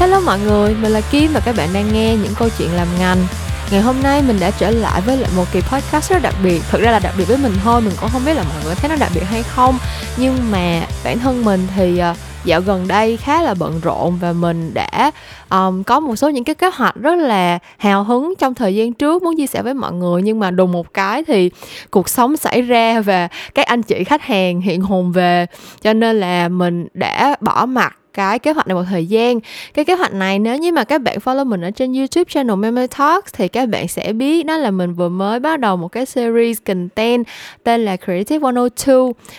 Hello mọi người, mình là Kim và các bạn đang nghe những câu chuyện làm ngành. Ngày hôm nay mình đã trở lại với lại một kỳ podcast rất đặc biệt. Thực ra là đặc biệt với mình thôi, mình cũng không biết là mọi người thấy nó đặc biệt hay không. Nhưng mà bản thân mình thì ờ, dạo gần đây khá là bận rộn và mình đã um, có một số những cái kế hoạch rất là hào hứng trong thời gian trước muốn chia sẻ với mọi người. Nhưng mà đùng một cái thì cuộc sống xảy ra và các anh chị khách hàng hiện hồn về. Cho nên là mình đã bỏ mặt cái kế hoạch này một thời gian. Cái kế hoạch này nếu như mà các bạn follow mình ở trên youtube channel Memo Talks thì các bạn sẽ biết đó là mình vừa mới bắt đầu một cái series content tên là Creative 102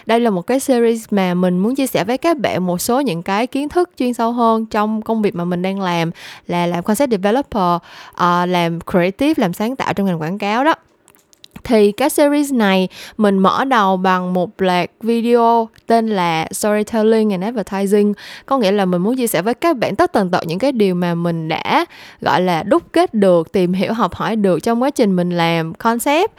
đây là một cái series mà mình muốn chia sẻ với các bạn một số những cái kiến thức chuyên sâu hơn trong công việc mà mình đang làm là làm concept developer uh, làm creative làm sáng tạo trong ngành quảng cáo đó thì cái series này mình mở đầu bằng một loạt video tên là storytelling and advertising. Có nghĩa là mình muốn chia sẻ với các bạn tất tần tật những cái điều mà mình đã gọi là đúc kết được tìm hiểu học hỏi được trong quá trình mình làm concept.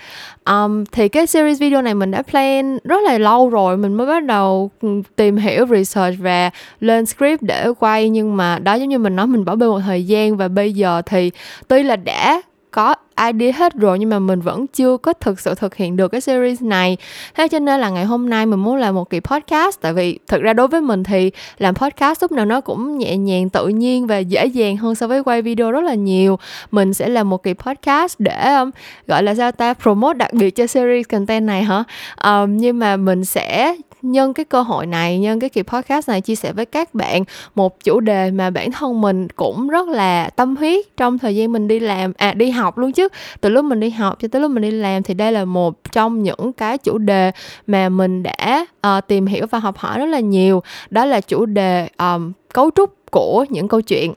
Um, thì cái series video này mình đã plan rất là lâu rồi. Mình mới bắt đầu tìm hiểu research và lên script để quay. Nhưng mà đó giống như mình nói mình bỏ bê một thời gian và bây giờ thì tuy là đã có idea hết rồi nhưng mà mình vẫn chưa có thực sự thực hiện được cái series này. Thế cho nên là ngày hôm nay mình muốn làm một kỳ podcast. Tại vì thực ra đối với mình thì làm podcast lúc nào nó cũng nhẹ nhàng tự nhiên và dễ dàng hơn so với quay video rất là nhiều. Mình sẽ làm một kỳ podcast để um, gọi là sao ta promote đặc biệt cho series content này hả? Um, nhưng mà mình sẽ nhân cái cơ hội này nhân cái kỳ podcast này chia sẻ với các bạn một chủ đề mà bản thân mình cũng rất là tâm huyết trong thời gian mình đi làm à đi học luôn chứ. Từ lúc mình đi học cho tới lúc mình đi làm thì đây là một trong những cái chủ đề mà mình đã uh, tìm hiểu và học hỏi rất là nhiều. Đó là chủ đề um, cấu trúc của những câu chuyện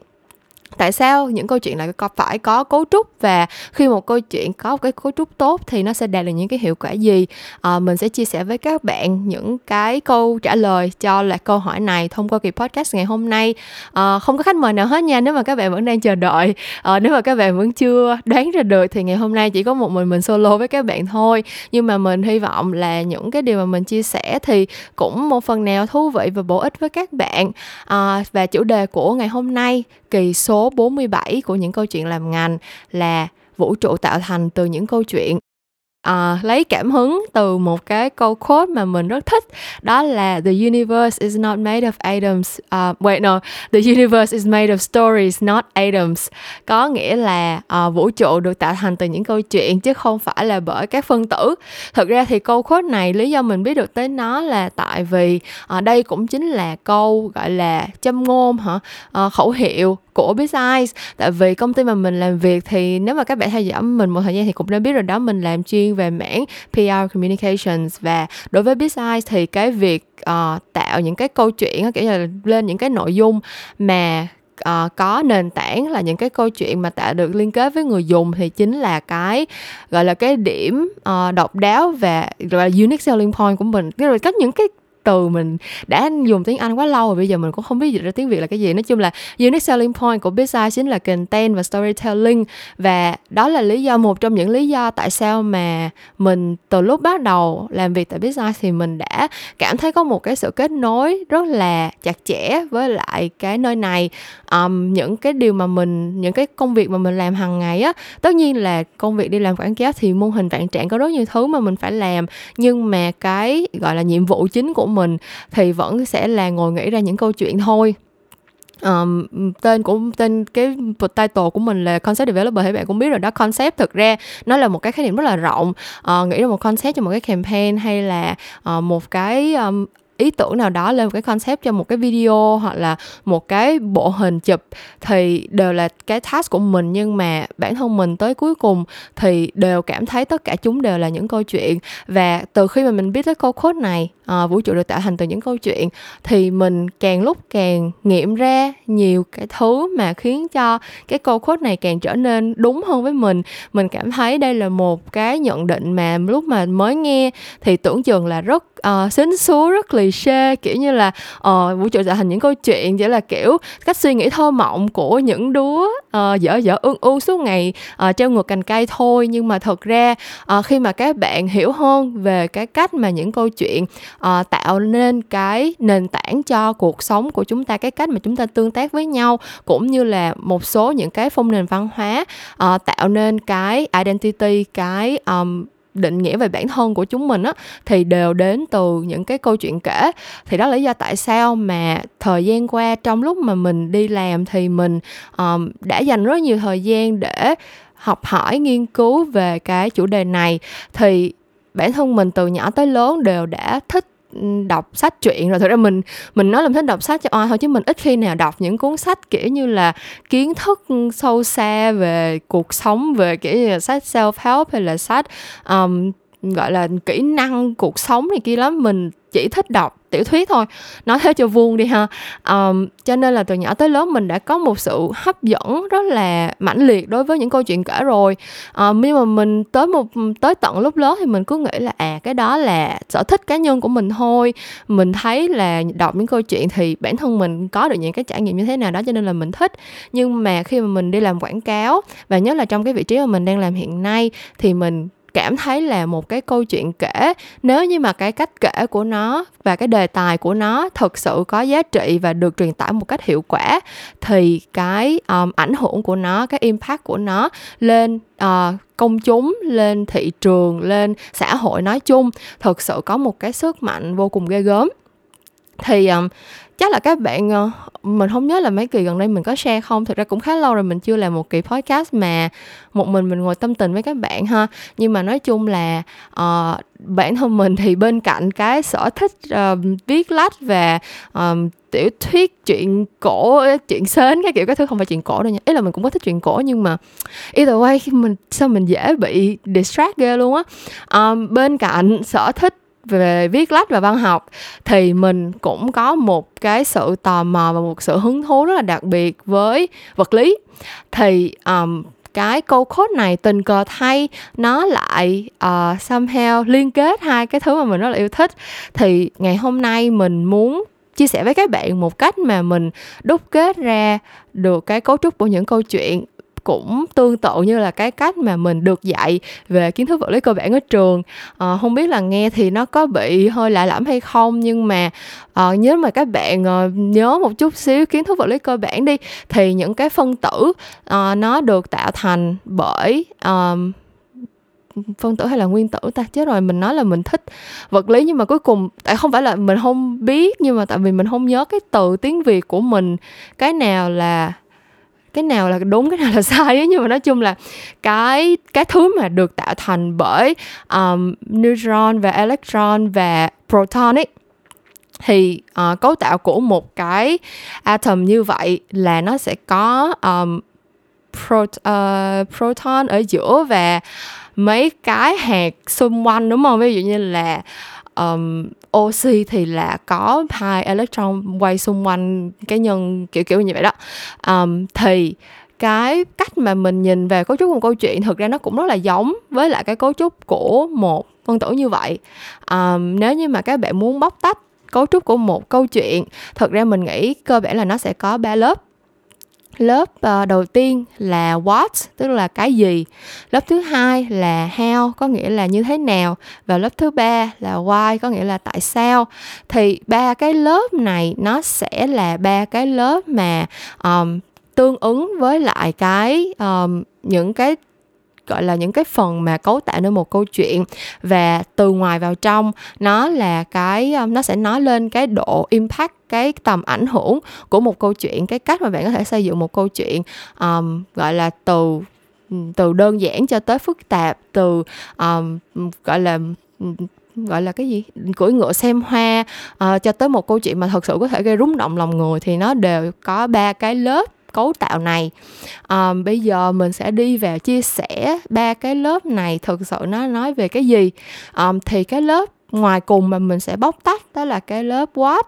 tại sao những câu chuyện lại có phải có cấu trúc và khi một câu chuyện có một cái cấu trúc tốt thì nó sẽ đạt được những cái hiệu quả gì? À, mình sẽ chia sẻ với các bạn những cái câu trả lời cho là câu hỏi này thông qua kỳ podcast ngày hôm nay. À, không có khách mời nào hết nha nếu mà các bạn vẫn đang chờ đợi. À, nếu mà các bạn vẫn chưa đoán ra được thì ngày hôm nay chỉ có một mình mình solo với các bạn thôi. Nhưng mà mình hy vọng là những cái điều mà mình chia sẻ thì cũng một phần nào thú vị và bổ ích với các bạn. À, và chủ đề của ngày hôm nay kỳ số 47 của những câu chuyện làm ngành là vũ trụ tạo thành từ những câu chuyện uh, lấy cảm hứng từ một cái câu quote mà mình rất thích đó là the universe is not made of atoms. Uh, wait no the universe is made of stories not atoms. Có nghĩa là uh, vũ trụ được tạo thành từ những câu chuyện chứ không phải là bởi các phân tử. Thực ra thì câu quote này lý do mình biết được tới nó là tại vì uh, đây cũng chính là câu gọi là châm ngôn hả? Uh, khẩu hiệu của Biz tại vì công ty mà mình làm việc thì nếu mà các bạn theo dõi mình một thời gian thì cũng đã biết rồi đó mình làm chuyên về mảng PR communications. Và đối với Biz thì cái việc uh, tạo những cái câu chuyện kiểu như là lên những cái nội dung mà uh, có nền tảng là những cái câu chuyện mà tạo được liên kết với người dùng thì chính là cái gọi là cái điểm uh, độc đáo và gọi là unique selling point của mình. Rồi có những cái từ mình đã dùng tiếng Anh quá lâu rồi bây giờ mình cũng không biết dịch ra tiếng Việt là cái gì. Nói chung là unique selling point của Bizai chính là content và storytelling. Và đó là lý do một trong những lý do tại sao mà mình từ lúc bắt đầu làm việc tại Bizai thì mình đã cảm thấy có một cái sự kết nối rất là chặt chẽ với lại cái nơi này. Um, những cái điều mà mình những cái công việc mà mình làm hàng ngày á tất nhiên là công việc đi làm quảng cáo thì mô hình vạn trạng có rất nhiều thứ mà mình phải làm. Nhưng mà cái gọi là nhiệm vụ chính của mình thì vẫn sẽ là ngồi nghĩ ra những câu chuyện thôi. Um, tên của tên cái title của mình là concept developer thì bạn cũng biết rồi đó. Concept thực ra nó là một cái khái niệm rất là rộng. Uh, nghĩ ra một concept cho một cái campaign hay là uh, một cái um, ý tưởng nào đó lên một cái concept cho một cái video hoặc là một cái bộ hình chụp thì đều là cái task của mình nhưng mà bản thân mình tới cuối cùng thì đều cảm thấy tất cả chúng đều là những câu chuyện. Và từ khi mà mình biết tới câu code này à, vũ trụ được tạo thành từ những câu chuyện thì mình càng lúc càng nghiệm ra nhiều cái thứ mà khiến cho cái câu code này càng trở nên đúng hơn với mình. Mình cảm thấy đây là một cái nhận định mà lúc mà mới nghe thì tưởng chừng là rất uh, xến xúa rất cliché kiểu như là uh, vũ trụ trở thành những câu chuyện chỉ là kiểu cách suy nghĩ thơ mộng của những đứa uh, dở dở ương ương suốt ngày uh, treo ngược cành cây thôi. Nhưng mà thật ra uh, khi mà các bạn hiểu hơn về cái cách mà những câu chuyện uh, tạo nên cái nền tảng cho cuộc sống của chúng ta cái cách mà chúng ta tương tác với nhau cũng như là một số những cái phong nền văn hóa uh, tạo nên cái identity cái um, định nghĩa về bản thân của chúng mình á thì đều đến từ những cái câu chuyện kể. Thì đó là lý do tại sao mà thời gian qua trong lúc mà mình đi làm thì mình um, đã dành rất nhiều thời gian để học hỏi nghiên cứu về cái chủ đề này. Thì bản thân mình từ nhỏ tới lớn đều đã thích đọc sách truyện rồi thật ra mình mình nói là thích đọc sách cho oai thôi chứ mình ít khi nào đọc những cuốn sách kiểu như là kiến thức sâu xa về cuộc sống về kiểu như là sách self help hay là sách um, gọi là kỹ năng cuộc sống này kia lắm. Mình chỉ thích đọc tiểu thuyết thôi. Nói thế cho vuông đi ha. Um, cho nên là từ nhỏ tới lớn mình đã có một sự hấp dẫn rất là mãnh liệt đối với những câu chuyện kể rồi. Um, nhưng mà mình tới một tới tận lúc lớn thì mình cứ nghĩ là à cái đó là sở thích cá nhân của mình thôi. Mình thấy là đọc những câu chuyện thì bản thân mình có được những cái trải nghiệm như thế nào đó cho nên là mình thích. Nhưng mà khi mà mình đi làm quảng cáo và nhất là trong cái vị trí mà mình đang làm hiện nay thì mình cảm thấy là một cái câu chuyện kể. Nếu như mà cái cách kể của nó và cái đề tài của nó thực sự có giá trị và được truyền tải một cách hiệu quả thì cái um, ảnh hưởng của nó cái impact của nó lên uh, công chúng lên thị trường lên xã hội nói chung thực sự có một cái sức mạnh vô cùng ghê gớm. Thì um, chắc là các bạn ờ, mình không nhớ là mấy kỳ gần đây mình có share không. Thực ra cũng khá lâu rồi mình chưa làm một kỳ podcast mà một mình mình ngồi tâm tình với các bạn ha. Nhưng mà nói chung là uh, bản thân mình thì bên cạnh cái sở thích uh, viết lách và uh, tiểu thuyết chuyện cổ chuyện sến cái kiểu cái thứ không phải chuyện cổ đâu nha. Ý là mình cũng có thích chuyện cổ nhưng mà either way mình sao mình dễ bị distract ghê luôn á. Um, bên cạnh sở thích về viết lách và văn học thì mình cũng có một cái sự tò mò và một sự hứng thú rất là đặc biệt với vật lý. Thì um, cái câu code này tình cờ thay nó lại uh, somehow liên kết hai cái thứ mà mình rất là yêu thích. Thì ngày hôm nay mình muốn chia sẻ với các bạn một cách mà mình đúc kết ra được cái cấu trúc của những câu chuyện cũng tương tự như là cái cách mà mình được dạy về kiến thức vật lý cơ bản ở trường. À, không biết là nghe thì nó có bị hơi lạ lẫm hay không nhưng mà ờ, à, nếu mà các bạn à, nhớ một chút xíu kiến thức vật lý cơ bản đi thì những cái phân tử à, nó được tạo thành bởi à, phân tử hay là nguyên tử ta? Chứ rồi mình nói là mình thích vật lý nhưng mà cuối cùng tại không phải là mình không biết nhưng mà tại vì mình không nhớ cái từ tiếng việt của mình cái nào là cái nào là đúng cái nào là sai ấy nhưng mà nói chung là cái cái thứ mà được tạo thành bởi um, neutron và electron và proton ấy thì uh, cấu tạo của một cái atom như vậy là nó sẽ có um, pro, uh, ờ, proton ở giữa và mấy cái hạt xung quanh đúng không? Ví dụ như là um, oxy thì là có hai electron quay xung quanh cái nhân kiểu kiểu như vậy đó. Um, thì cái cách mà mình nhìn về cấu trúc của câu chuyện thực ra nó cũng rất là giống với lại cái cấu trúc của một phân tử như vậy. Um, nếu như mà các bạn muốn bóc tách cấu trúc của một câu chuyện thực ra mình nghĩ cơ bản là nó sẽ có ba lớp lớp uh, đầu tiên là what tức là cái gì? Lớp thứ hai là how có nghĩa là như thế nào. Và lớp thứ ba là why có nghĩa là tại sao. Thì ba cái lớp này nó sẽ là ba cái lớp mà um, tương ứng với lại cái um, những cái gọi là những cái phần mà cấu tạo nên một câu chuyện. Và từ ngoài vào trong nó là cái um, nó sẽ nói lên cái độ impact cái tầm ảnh hưởng của một câu chuyện cái cách mà bạn có thể xây dựng một câu chuyện um, gọi là từ từ đơn giản cho tới phức tạp từ um, gọi là gọi là cái gì? Cưỡi ngựa xem hoa uh, cho tới một câu chuyện mà thật sự có thể gây rúng động lòng người thì nó đều có ba cái lớp cấu tạo này. À, bây giờ mình sẽ đi vào chia sẻ ba cái lớp này thực sự nó nói về cái gì. À, thì cái lớp ngoài cùng mà mình sẽ bóc tách đó là cái lớp what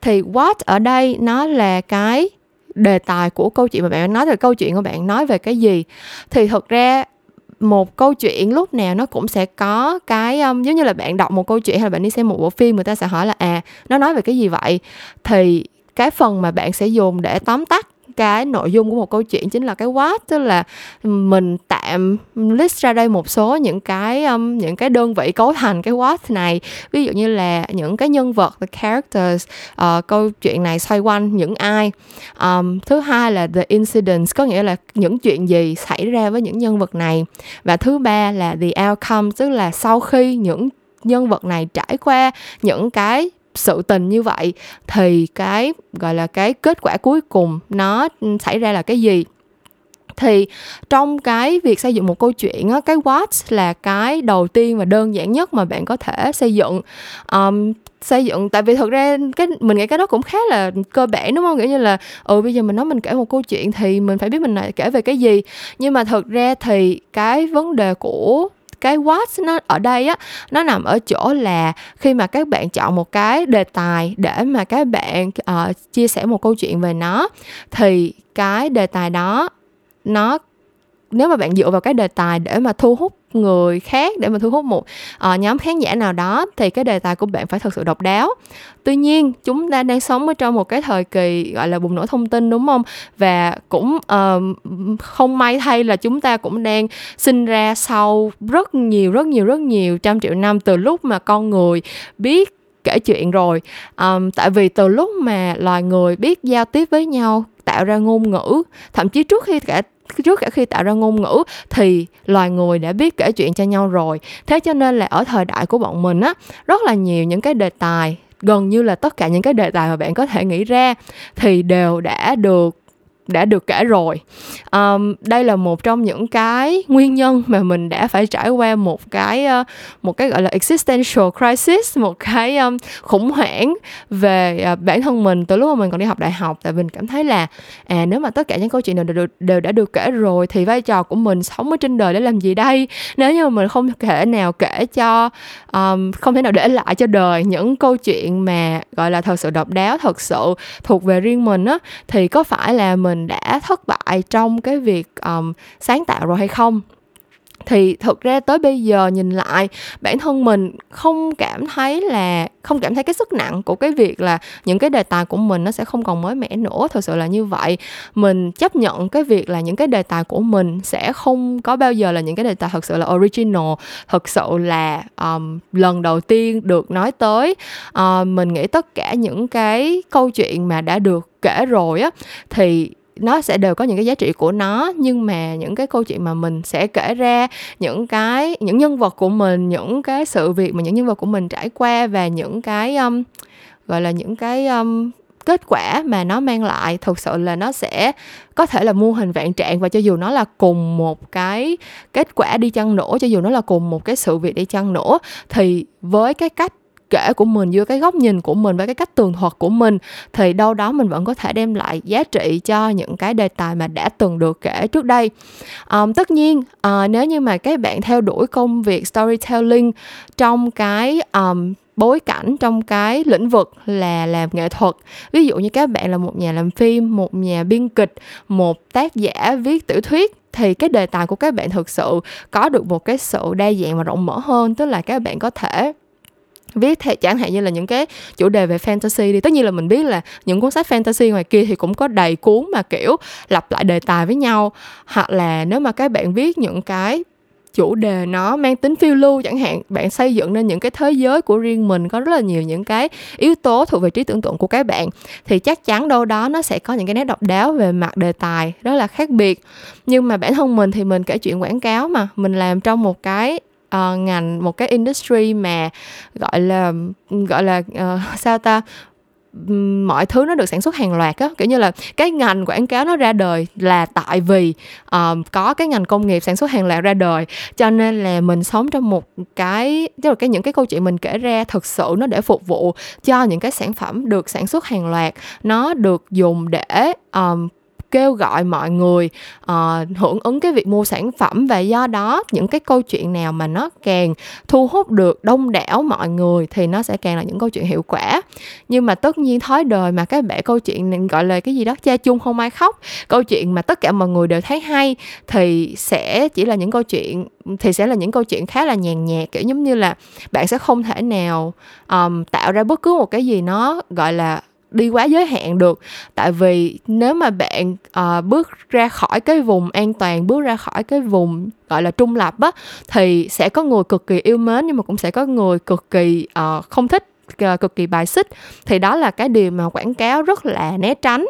thì what ở đây nó là cái đề tài của câu chuyện mà bạn nói về câu chuyện của bạn nói về cái gì. Thì thực ra một câu chuyện lúc nào nó cũng sẽ có cái um, giống như là bạn đọc một câu chuyện hay là bạn đi xem một bộ phim người ta sẽ hỏi là à nó nói về cái gì vậy? Thì cái phần mà bạn sẽ dùng để tóm tắt cái nội dung của một câu chuyện chính là cái what tức là mình tạm list ra đây một số những cái um, những cái đơn vị cấu thành cái what này. Ví dụ như là những cái nhân vật the characters uh, câu chuyện này xoay quanh những ai. Um, thứ hai là the incidents có nghĩa là những chuyện gì xảy ra với những nhân vật này. Và thứ ba là the outcome tức là sau khi những nhân vật này trải qua những cái sự tình như vậy thì cái gọi là cái kết quả cuối cùng nó xảy ra là cái gì? Thì trong cái việc xây dựng một câu chuyện á cái what là cái đầu tiên và đơn giản nhất mà bạn có thể xây dựng. Um, xây dựng tại vì thực ra cái mình nghĩ cái đó cũng khá là cơ bản đúng không? Kiểu như là ừ bây giờ mình nói mình kể một câu chuyện thì mình phải biết mình lại kể về cái gì. Nhưng mà thực ra thì cái vấn đề của cái what nó ở đây á nó nằm ở chỗ là khi mà các bạn chọn một cái đề tài để mà các bạn uh, chia sẻ một câu chuyện về nó thì cái đề tài đó nó nếu mà bạn dựa vào cái đề tài để mà thu hút người khác để mà thu hút một uh, nhóm khán giả nào đó thì cái đề tài của bạn phải thật sự độc đáo. Tuy nhiên chúng ta đang sống ở trong một cái thời kỳ gọi là bùng nổ thông tin đúng không? Và cũng uh, không may thay là chúng ta cũng đang sinh ra sau rất nhiều rất nhiều rất nhiều trăm triệu năm từ lúc mà con người biết kể chuyện rồi. Um, tại vì từ lúc mà loài người biết giao tiếp với nhau tạo ra ngôn ngữ. Thậm chí trước khi cả, trước cả khi tạo ra ngôn ngữ thì loài người đã biết kể chuyện cho nhau rồi. Thế cho nên là ở thời đại của bọn mình á, rất là nhiều những cái đề tài, gần như là tất cả những cái đề tài mà bạn có thể nghĩ ra thì đều đã được đã được kể rồi. Um, đây là một trong những cái nguyên nhân mà mình đã phải trải qua một cái uh, một cái gọi là existential crisis một cái um, khủng hoảng về uh, bản thân mình từ lúc mà mình còn đi học đại học. Tại mình cảm thấy là à nếu mà tất cả những câu chuyện đều, đều, đều đã được kể rồi thì vai trò của mình sống ở trên đời để làm gì đây? Nếu như mà mình không thể nào kể cho um, không thể nào để lại cho đời những câu chuyện mà gọi là thật sự độc đáo thật sự thuộc về riêng mình á thì có phải là mình mình đã thất bại trong cái việc um, sáng tạo rồi hay không? Thì thực ra tới bây giờ nhìn lại bản thân mình không cảm thấy là không cảm thấy cái sức nặng của cái việc là những cái đề tài của mình nó sẽ không còn mới mẻ nữa. Thật sự là như vậy. Mình chấp nhận cái việc là những cái đề tài của mình sẽ không có bao giờ là những cái đề tài thật sự là original. Thật sự là um, lần đầu tiên được nói tới uh, mình nghĩ tất cả những cái câu chuyện mà đã được kể rồi á thì nó sẽ đều có những cái giá trị của nó nhưng mà những cái câu chuyện mà mình sẽ kể ra những cái những nhân vật của mình những cái sự việc mà những nhân vật của mình trải qua và những cái um, gọi là những cái um, kết quả mà nó mang lại thực sự là nó sẽ có thể là mô hình vạn trạng. Và cho dù nó là cùng một cái kết quả đi chăng nữa cho dù nó là cùng một cái sự việc đi chăng nữa thì với cái cách kể của mình giữa cái góc nhìn của mình và cái cách tường thuật của mình thì đâu đó mình vẫn có thể đem lại giá trị cho những cái đề tài mà đã từng được kể trước đây. Um, tất nhiên uh, nếu như mà các bạn theo đuổi công việc storytelling trong cái um, bối cảnh trong cái lĩnh vực là làm nghệ thuật ví dụ như các bạn là một nhà làm phim một nhà biên kịch một tác giả viết tiểu thuyết thì cái đề tài của các bạn thực sự có được một cái sự đa dạng và rộng mở hơn tức là các bạn có thể viết thể chẳng hạn như là những cái chủ đề về fantasy đi. Tất nhiên là mình biết là những cuốn sách fantasy ngoài kia thì cũng có đầy cuốn mà, kiểu, lặp lại đề tài với nhau. Hoặc là nếu mà các bạn viết những cái chủ đề nó mang tính phiêu lưu chẳng hạn, bạn xây dựng nên những cái thế giới của riêng mình, có rất là nhiều những cái yếu tố thuộc về trí tưởng tượng của các bạn, thì chắc chắn đâu đó nó sẽ có những cái nét độc đáo về mặt đề tài rất là khác biệt. Nhưng mà bản thân mình thì mình kể chuyện quảng cáo mà, mình làm trong một cái uh, ngành một cái industry mà gọi là gọi là uh, sao ta? Mọi thứ nó được sản xuất hàng loạt á. Kiểu như là cái ngành quảng cáo nó ra đời là tại vì uh, có cái ngành công nghiệp sản xuất hàng loạt ra đời. Cho nên là mình sống trong một cái tức là cái những cái câu chuyện mình kể ra thực sự nó để phục vụ cho những cái sản phẩm được sản xuất hàng loạt. Nó được dùng để um, kêu gọi mọi người uh, hưởng ứng cái việc mua sản phẩm. Và do đó những cái câu chuyện nào mà nó càng thu hút được đông đảo mọi người thì nó sẽ càng là những câu chuyện hiệu quả. Nhưng mà tất nhiên thói đời mà các bạn câu chuyện gọi là cái gì đó cha chung không ai khóc câu chuyện mà tất cả mọi người đều thấy hay thì sẽ chỉ là những câu chuyện thì sẽ là những câu chuyện khá là nhàn nhạt kiểu giống như là bạn sẽ không thể nào um, tạo ra bất cứ một cái gì nó gọi là đi quá giới hạn được. Tại vì nếu mà bạn uh, bước ra khỏi cái vùng an toàn bước ra khỏi cái vùng gọi là trung lập á thì sẽ có người cực kỳ yêu mến nhưng mà cũng sẽ có người cực kỳ uh, không thích ờ, cực kỳ bài xích. Thì đó là cái điều mà quảng cáo rất là né tránh.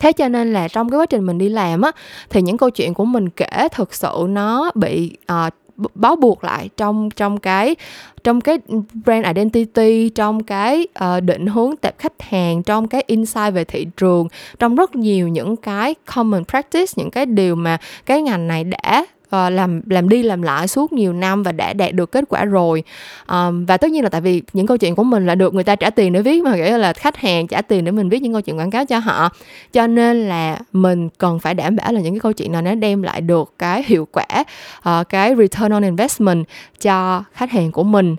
Thế cho nên là trong cái quá trình mình đi làm á thì những câu chuyện của mình kể thực sự nó bị uh, bó buộc lại trong trong cái trong cái brand identity trong cái uh, định hướng tệp khách hàng trong cái insight về thị trường trong rất nhiều những cái common practice những cái điều mà cái ngành này đã uh, làm làm đi làm lại suốt nhiều năm và đã đạt được kết quả rồi. Um, và tất nhiên là tại vì những câu chuyện của mình là được người ta trả tiền để viết mà nghĩa là khách hàng trả tiền để mình viết những câu chuyện quảng cáo cho họ. Cho nên là mình cần phải đảm bảo là những cái câu chuyện nào nó đem lại được cái hiệu quả uh, cái return on investment cho khách hàng của mình.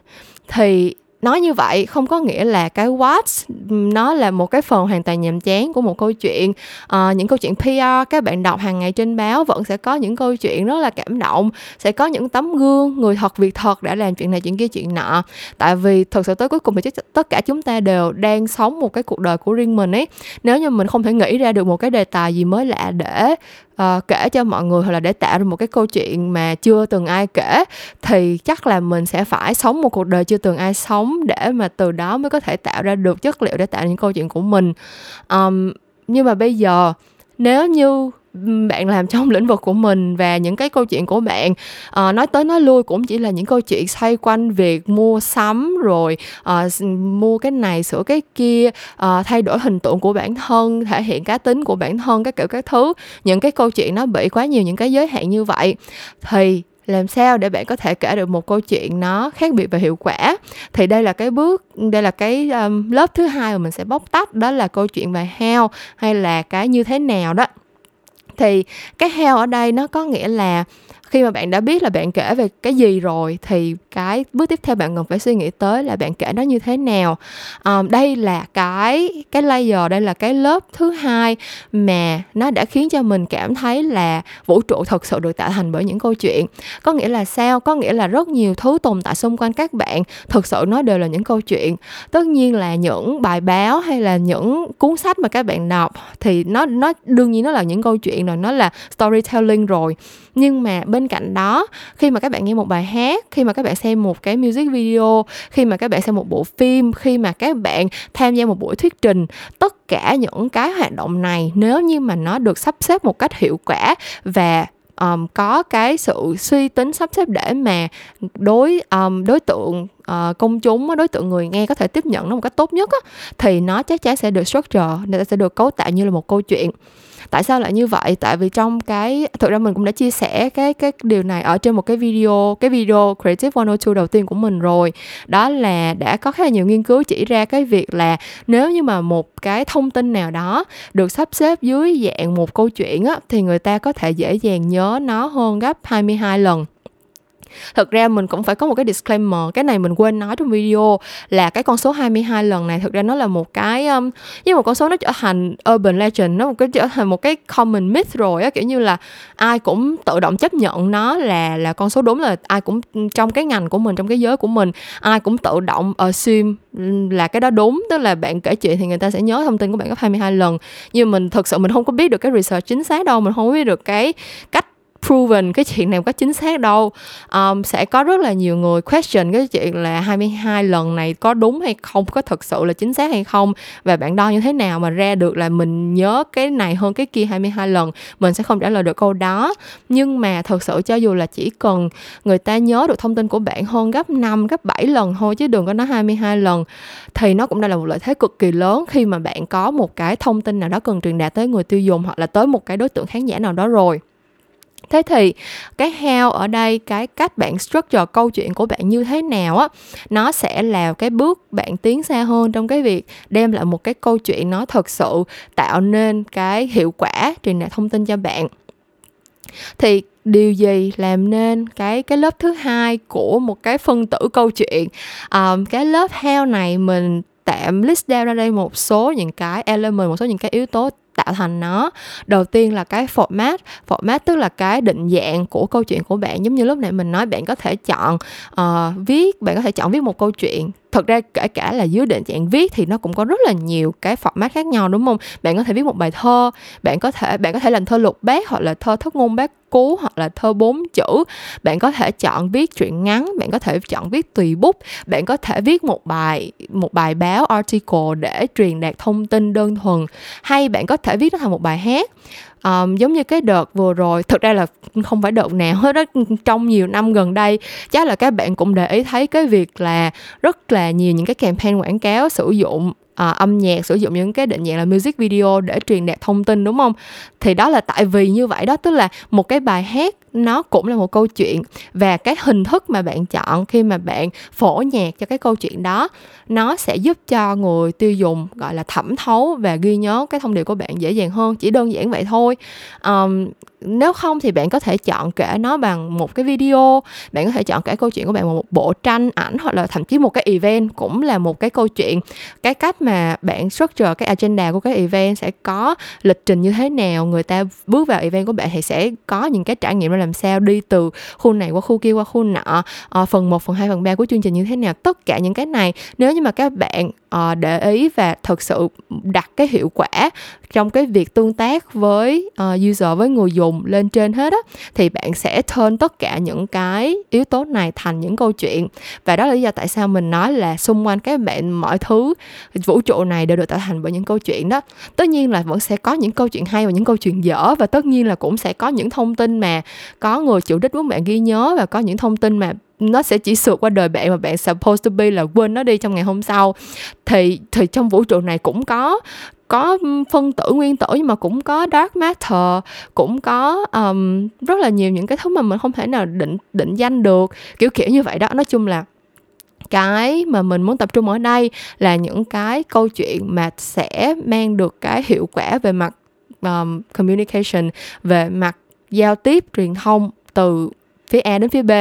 Thì nói như vậy không có nghĩa là cái what nó là một cái phần hoàn toàn nhàm chán của một câu chuyện. À, những câu chuyện PR các bạn đọc hàng ngày trên báo vẫn sẽ có những câu chuyện rất là cảm động sẽ có những tấm gương người thật việc thật đã làm chuyện này chuyện kia chuyện nọ. Tại vì thực sự tới cuối cùng thì tất cả chúng ta đều đang sống một cái cuộc đời của riêng mình ấy. Nếu như mình không thể nghĩ ra được một cái đề tài gì mới lạ để uh, kể cho mọi người hoặc là để tạo ra một cái câu chuyện mà chưa từng ai kể thì chắc là mình sẽ phải sống một cuộc đời chưa từng ai sống để mà từ đó mới có thể tạo ra được chất liệu để tạo những câu chuyện của mình. Um, nhưng mà bây giờ nếu như bạn làm trong lĩnh vực của mình và những cái câu chuyện của bạn. À, nói tới nói lui cũng chỉ là những câu chuyện xoay quanh việc mua sắm rồi à, mua cái này sửa cái kia à, thay đổi hình tượng của bản thân thể hiện cá tính của bản thân các kiểu các thứ. Những cái câu chuyện nó bị quá nhiều những cái giới hạn như vậy. Thì làm sao để bạn có thể kể được một câu chuyện nó khác biệt và hiệu quả? Thì đây là cái bước đây là cái um, lớp thứ hai mà mình sẽ bóc tách. Đó là câu chuyện về heo hay là cái như thế nào đó thì cái heo ở đây nó có nghĩa là khi mà bạn đã biết là bạn kể về cái gì rồi thì cái bước tiếp theo bạn cần phải suy nghĩ tới là bạn kể nó như thế nào. Um, đây là cái cái layer đây là cái lớp thứ hai mà nó đã khiến cho mình cảm thấy là vũ trụ thật sự được tạo thành bởi những câu chuyện. Có nghĩa là sao? Có nghĩa là rất nhiều thứ tồn tại xung quanh các bạn thực sự nó đều là những câu chuyện. Tất nhiên là những bài báo hay là những cuốn sách mà các bạn đọc thì nó nó đương nhiên nó là những câu chuyện rồi nó là storytelling rồi nhưng mà bên cạnh đó khi mà các bạn nghe một bài hát khi mà các bạn xem một cái music video khi mà các bạn xem một bộ phim khi mà các bạn tham gia một buổi thuyết trình tất cả những cái hoạt động này nếu như mà nó được sắp xếp một cách hiệu quả và um, có cái sự suy tính sắp xếp để mà đối um, đối tượng uh, công chúng đối tượng người nghe có thể tiếp nhận nó một cách tốt nhất á, thì nó chắc chắn sẽ được structure sẽ được cấu tạo như là một câu chuyện tại sao lại như vậy? Tại vì trong cái, thực ra mình cũng đã chia sẻ cái cái điều này ở trên một cái video cái video creative 102 đầu tiên của mình rồi. Đó là đã có khá là nhiều nghiên cứu chỉ ra cái việc là nếu như mà một cái thông tin nào đó được sắp xếp dưới dạng một câu chuyện á, thì người ta có thể dễ dàng nhớ nó hơn gấp 22 lần thực ra mình cũng phải có một cái disclaimer cái này mình quên nói trong video là cái con số 22 lần này thực ra nó là một cái um, như một con số nó trở thành urban legend nó một cái trở thành một cái common myth rồi á kiểu như là ai cũng tự động chấp nhận nó là là con số đúng là ai cũng trong cái ngành của mình trong cái giới của mình ai cũng tự động assume là cái đó đúng. Tức là bạn kể chuyện thì người ta sẽ nhớ thông tin của bạn gấp 22 lần. Nhưng mình thực sự mình không có biết được cái research chính xác đâu mình không biết được cái cách proven cái chuyện này có chính xác đâu. Um, sẽ có rất là nhiều người question cái chuyện là 22 lần này có đúng hay không có thực sự là chính xác hay không và bạn đo như thế nào mà ra được là mình nhớ cái này hơn cái kia 22 lần mình sẽ không trả lời được câu đó. Nhưng mà thực sự cho dù là chỉ cần người ta nhớ được thông tin của bạn hơn gấp 5 gấp 7 lần thôi chứ đừng có nói 22 lần thì nó cũng đã là một lợi thế cực kỳ lớn khi mà bạn có một cái thông tin nào đó cần truyền đạt tới người tiêu dùng hoặc là tới một cái đối tượng khán giả nào đó rồi thế thì cái how ở đây cái cách bạn structure câu chuyện của bạn như thế nào á nó sẽ là cái bước bạn tiến xa hơn trong cái việc đem lại một cái câu chuyện nó thật sự tạo nên cái hiệu quả truyền đạt thông tin cho bạn. Thì điều gì làm nên cái cái lớp thứ hai của một cái phân tử câu chuyện? Um, cái lớp heo này mình tạm list down ra đây một số những cái element một số những cái yếu tố tạo thành nó. Đầu tiên là cái format. Format tức là cái định dạng của câu chuyện của bạn. Giống như lúc nãy mình nói bạn có thể chọn uh, viết bạn có thể chọn viết một câu chuyện. Thật ra kể cả là dưới định dạng viết thì nó cũng có rất là nhiều cái format khác nhau đúng không? Bạn có thể viết một bài thơ bạn có thể bạn có thể làm thơ lục bát hoặc là thơ thất ngôn bát cú hoặc là thơ bốn chữ. Bạn có thể chọn viết truyện ngắn bạn có thể chọn viết tùy bút bạn có thể viết một bài một bài báo article để truyền đạt thông tin đơn thuần hay bạn có thể viết nó thành một bài hát. Um, giống như cái đợt vừa rồi thực ra là không phải đợt nào hết đó trong nhiều năm gần đây chắc là các bạn cũng để ý thấy cái việc là rất là nhiều những cái campaign quảng cáo sử dụng à, âm nhạc sử dụng những cái định dạng là music video để truyền đạt thông tin đúng không? Thì đó là tại vì như vậy đó tức là một cái bài hát nó cũng là một câu chuyện và cái hình thức mà bạn chọn khi mà bạn phổ nhạc cho cái câu chuyện đó nó sẽ giúp cho người tiêu dùng gọi là thẩm thấu và ghi nhớ cái thông điệp của bạn dễ dàng hơn chỉ đơn giản vậy thôi. Um, nếu không thì bạn có thể chọn kể nó bằng một cái video bạn có thể chọn kể câu chuyện của bạn bằng một bộ tranh ảnh hoặc là thậm chí một cái event cũng là một cái câu chuyện. Cái cách mà bạn structure cái agenda của cái event sẽ có lịch trình như thế nào người ta bước vào event của bạn thì sẽ có những cái trải nghiệm ra làm sao đi từ khu này qua khu kia qua khu nọ ờ, phần 1, phần 2, phần 3 của chương trình như thế nào. Tất cả những cái này nếu như mà các bạn ờ, để ý và thực sự đặt cái hiệu quả trong cái việc tương tác với uh, user với người dùng lên trên hết á thì bạn sẽ turn tất cả những cái yếu tố này thành những câu chuyện. Và đó là lý do tại sao mình nói là xung quanh các bạn mọi thứ vũ trụ này đều được tạo thành bởi những câu chuyện đó. Tất nhiên là vẫn sẽ có những câu chuyện hay và những câu chuyện dở và tất nhiên là cũng sẽ có những thông tin mà có người chủ đích muốn bạn ghi nhớ và có những thông tin mà nó sẽ chỉ sượt qua đời bạn mà bạn supposed to be là quên nó đi trong ngày hôm sau. Thì thì trong vũ trụ này cũng có có phân tử nguyên tử nhưng mà cũng có dark matter cũng có um, rất là nhiều những cái thứ mà mình không thể nào định định danh được. Kiểu kiểu như vậy đó. Nói chung là cái mà mình muốn tập trung ở đây là những cái câu chuyện mà sẽ mang được cái hiệu quả về mặt um, communication về mặt giao tiếp truyền thông từ phía A đến phía B.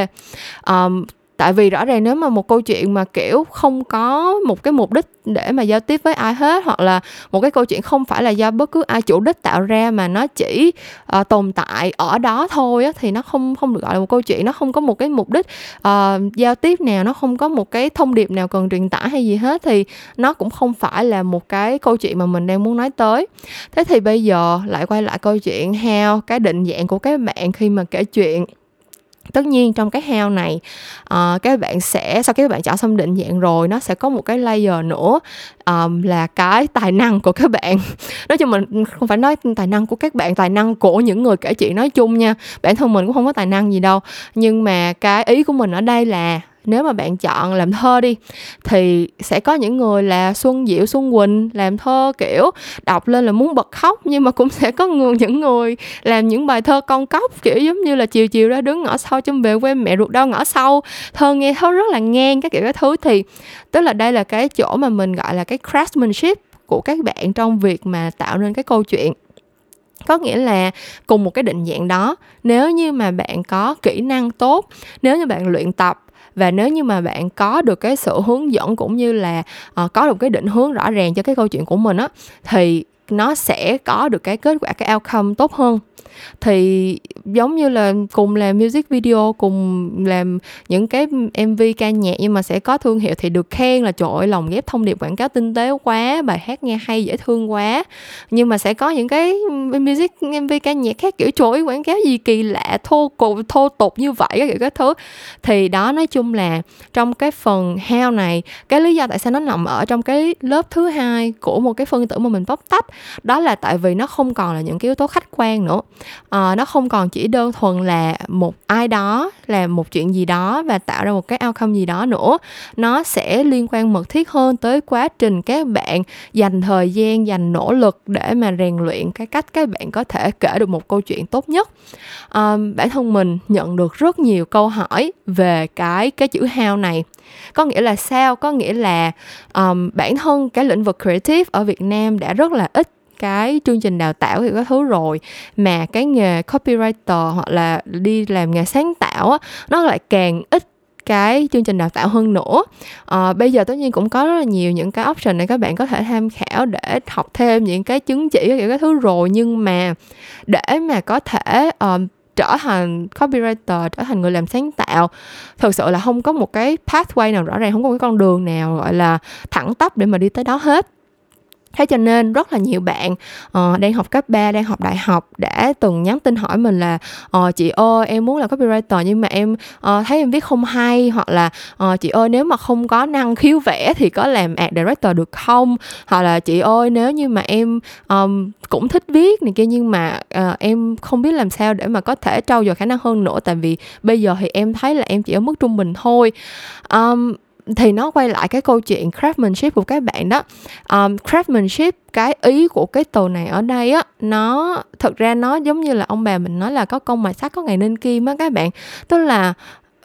Um, tại vì rõ ràng nếu mà một câu chuyện mà kiểu không có một cái mục đích để mà giao tiếp với ai hết hoặc là một cái câu chuyện không phải là do bất cứ ai chủ đích tạo ra mà nó chỉ uh, tồn tại ở đó thôi á, thì nó không không được gọi là một câu chuyện nó không có một cái mục đích uh, giao tiếp nào nó không có một cái thông điệp nào cần truyền tải hay gì hết thì nó cũng không phải là một cái câu chuyện mà mình đang muốn nói tới. Thế thì bây giờ lại quay lại câu chuyện heo cái định dạng của các bạn khi mà kể chuyện tất nhiên trong cái heo này ờ, uh, các bạn sẽ sau khi các bạn chọn xong định dạng rồi nó sẽ có một cái layer nữa um, là cái tài năng của các bạn. Nói chung mình không phải nói tài năng của các bạn tài năng của những người kể chuyện nói chung nha. Bản thân mình cũng không có tài năng gì đâu nhưng mà cái ý của mình ở đây là nếu mà bạn chọn làm thơ đi, thì sẽ có những người là xuân diệu, xuân quỳnh làm thơ, kiểu, đọc lên là muốn bật khóc, nhưng mà cũng sẽ có người, những người làm những bài thơ con cóc, kiểu giống như là chiều chiều ra đứng ngõ sau trong về quê mẹ ruột đau ngõ sau. Thơ nghe thơ rất là ngang các kiểu các thứ, thì tức là đây là cái chỗ mà mình gọi là cái craftsmanship của các bạn trong việc mà tạo nên cái câu chuyện. Có nghĩa là cùng một cái định dạng đó, nếu như mà bạn có kỹ năng tốt, nếu như bạn luyện tập và nếu như mà bạn có được cái sự hướng dẫn cũng như là uh, có được cái định hướng rõ ràng cho cái câu chuyện của mình á thì nó sẽ có được cái kết quả, cái outcome tốt hơn. Thì giống như là cùng làm music video, cùng làm những cái mv ca nhạc nhưng mà sẽ có thương hiệu thì được khen là, trời ơi lòng ghép thông điệp quảng cáo tinh tế quá, bài hát nghe hay, dễ thương quá. Nhưng mà sẽ có những cái music mv ca nhạc khác kiểu, trời ơi, quảng cáo gì kỳ lạ, thô cụ, thô tục như vậy, các kiểu, các thứ. Thì đó, nói chung là trong cái phần heo này, cái lý do tại sao nó nằm ở trong cái lớp thứ hai của một cái phân tử mà mình bóc tách đó là tại vì nó không còn là những cái yếu tố khách quan nữa. À, nó không còn chỉ đơn thuần là một ai đó làm một chuyện gì đó và tạo ra một cái outcome gì đó nữa. Nó sẽ liên quan mật thiết hơn tới quá trình các bạn dành thời gian dành nỗ lực để mà rèn luyện cái cách các bạn có thể kể được một câu chuyện tốt nhất. À, bản thân mình nhận được rất nhiều câu hỏi về cái cái chữ how này. Có nghĩa là sao? Có nghĩa là um, bản thân cái lĩnh vực creative ở Việt Nam đã rất là ít cái chương trình đào tạo thì có thứ rồi. Mà cái nghề copywriter hoặc là đi làm nghề sáng tạo á nó lại càng ít cái chương trình đào tạo hơn nữa. À, bây giờ tất nhiên cũng có rất là nhiều những cái option để các bạn có thể tham khảo để học thêm những cái chứng chỉ kiểu cái thứ rồi. Nhưng mà để mà có thể um, trở thành copywriter trở thành người làm sáng tạo thực sự là không có một cái pathway nào rõ ràng không có một cái con đường nào gọi là thẳng tắp để mà đi tới đó hết thế cho nên rất là nhiều bạn uh, đang học cấp 3, đang học đại học đã từng nhắn tin hỏi mình là uh, chị ơi em muốn là copywriter nhưng mà em uh, thấy em viết không hay hoặc là uh, chị ơi nếu mà không có năng khiếu vẽ thì có làm ad director được không? Hoặc là chị ơi nếu như mà em um, cũng thích viết này kia nhưng mà uh, em không biết làm sao để mà có thể trau dồi khả năng hơn nữa tại vì bây giờ thì em thấy là em chỉ ở mức trung bình thôi. Um, thì nó quay lại cái câu chuyện craftsmanship của các bạn đó. Um, craftsmanship cái ý của cái từ này ở đây á nó thực ra nó giống như là ông bà mình nói là có công mài sắt có ngày nên kim á các bạn. Tức là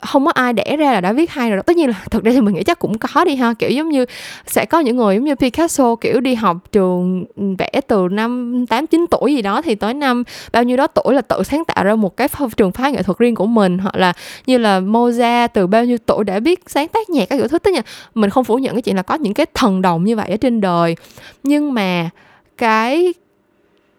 không có ai đẻ ra là đã viết hay rồi tất nhiên là thực ra thì mình nghĩ chắc cũng có đi ha. Kiểu giống như sẽ có những người giống như Picasso, kiểu đi học trường ừ, vẽ từ năm tám chín tuổi gì đó, thì tới năm bao nhiêu đó tuổi là tự sáng tạo ra một cái trường phái nghệ thuật riêng của mình. Hoặc là như là Mozart từ bao nhiêu tuổi đã biết sáng tác nhạc các kiểu thứ. Tất nhiên mình không phủ nhận cái chuyện là có những cái thần đồng như vậy ở trên đời. Nhưng mà cái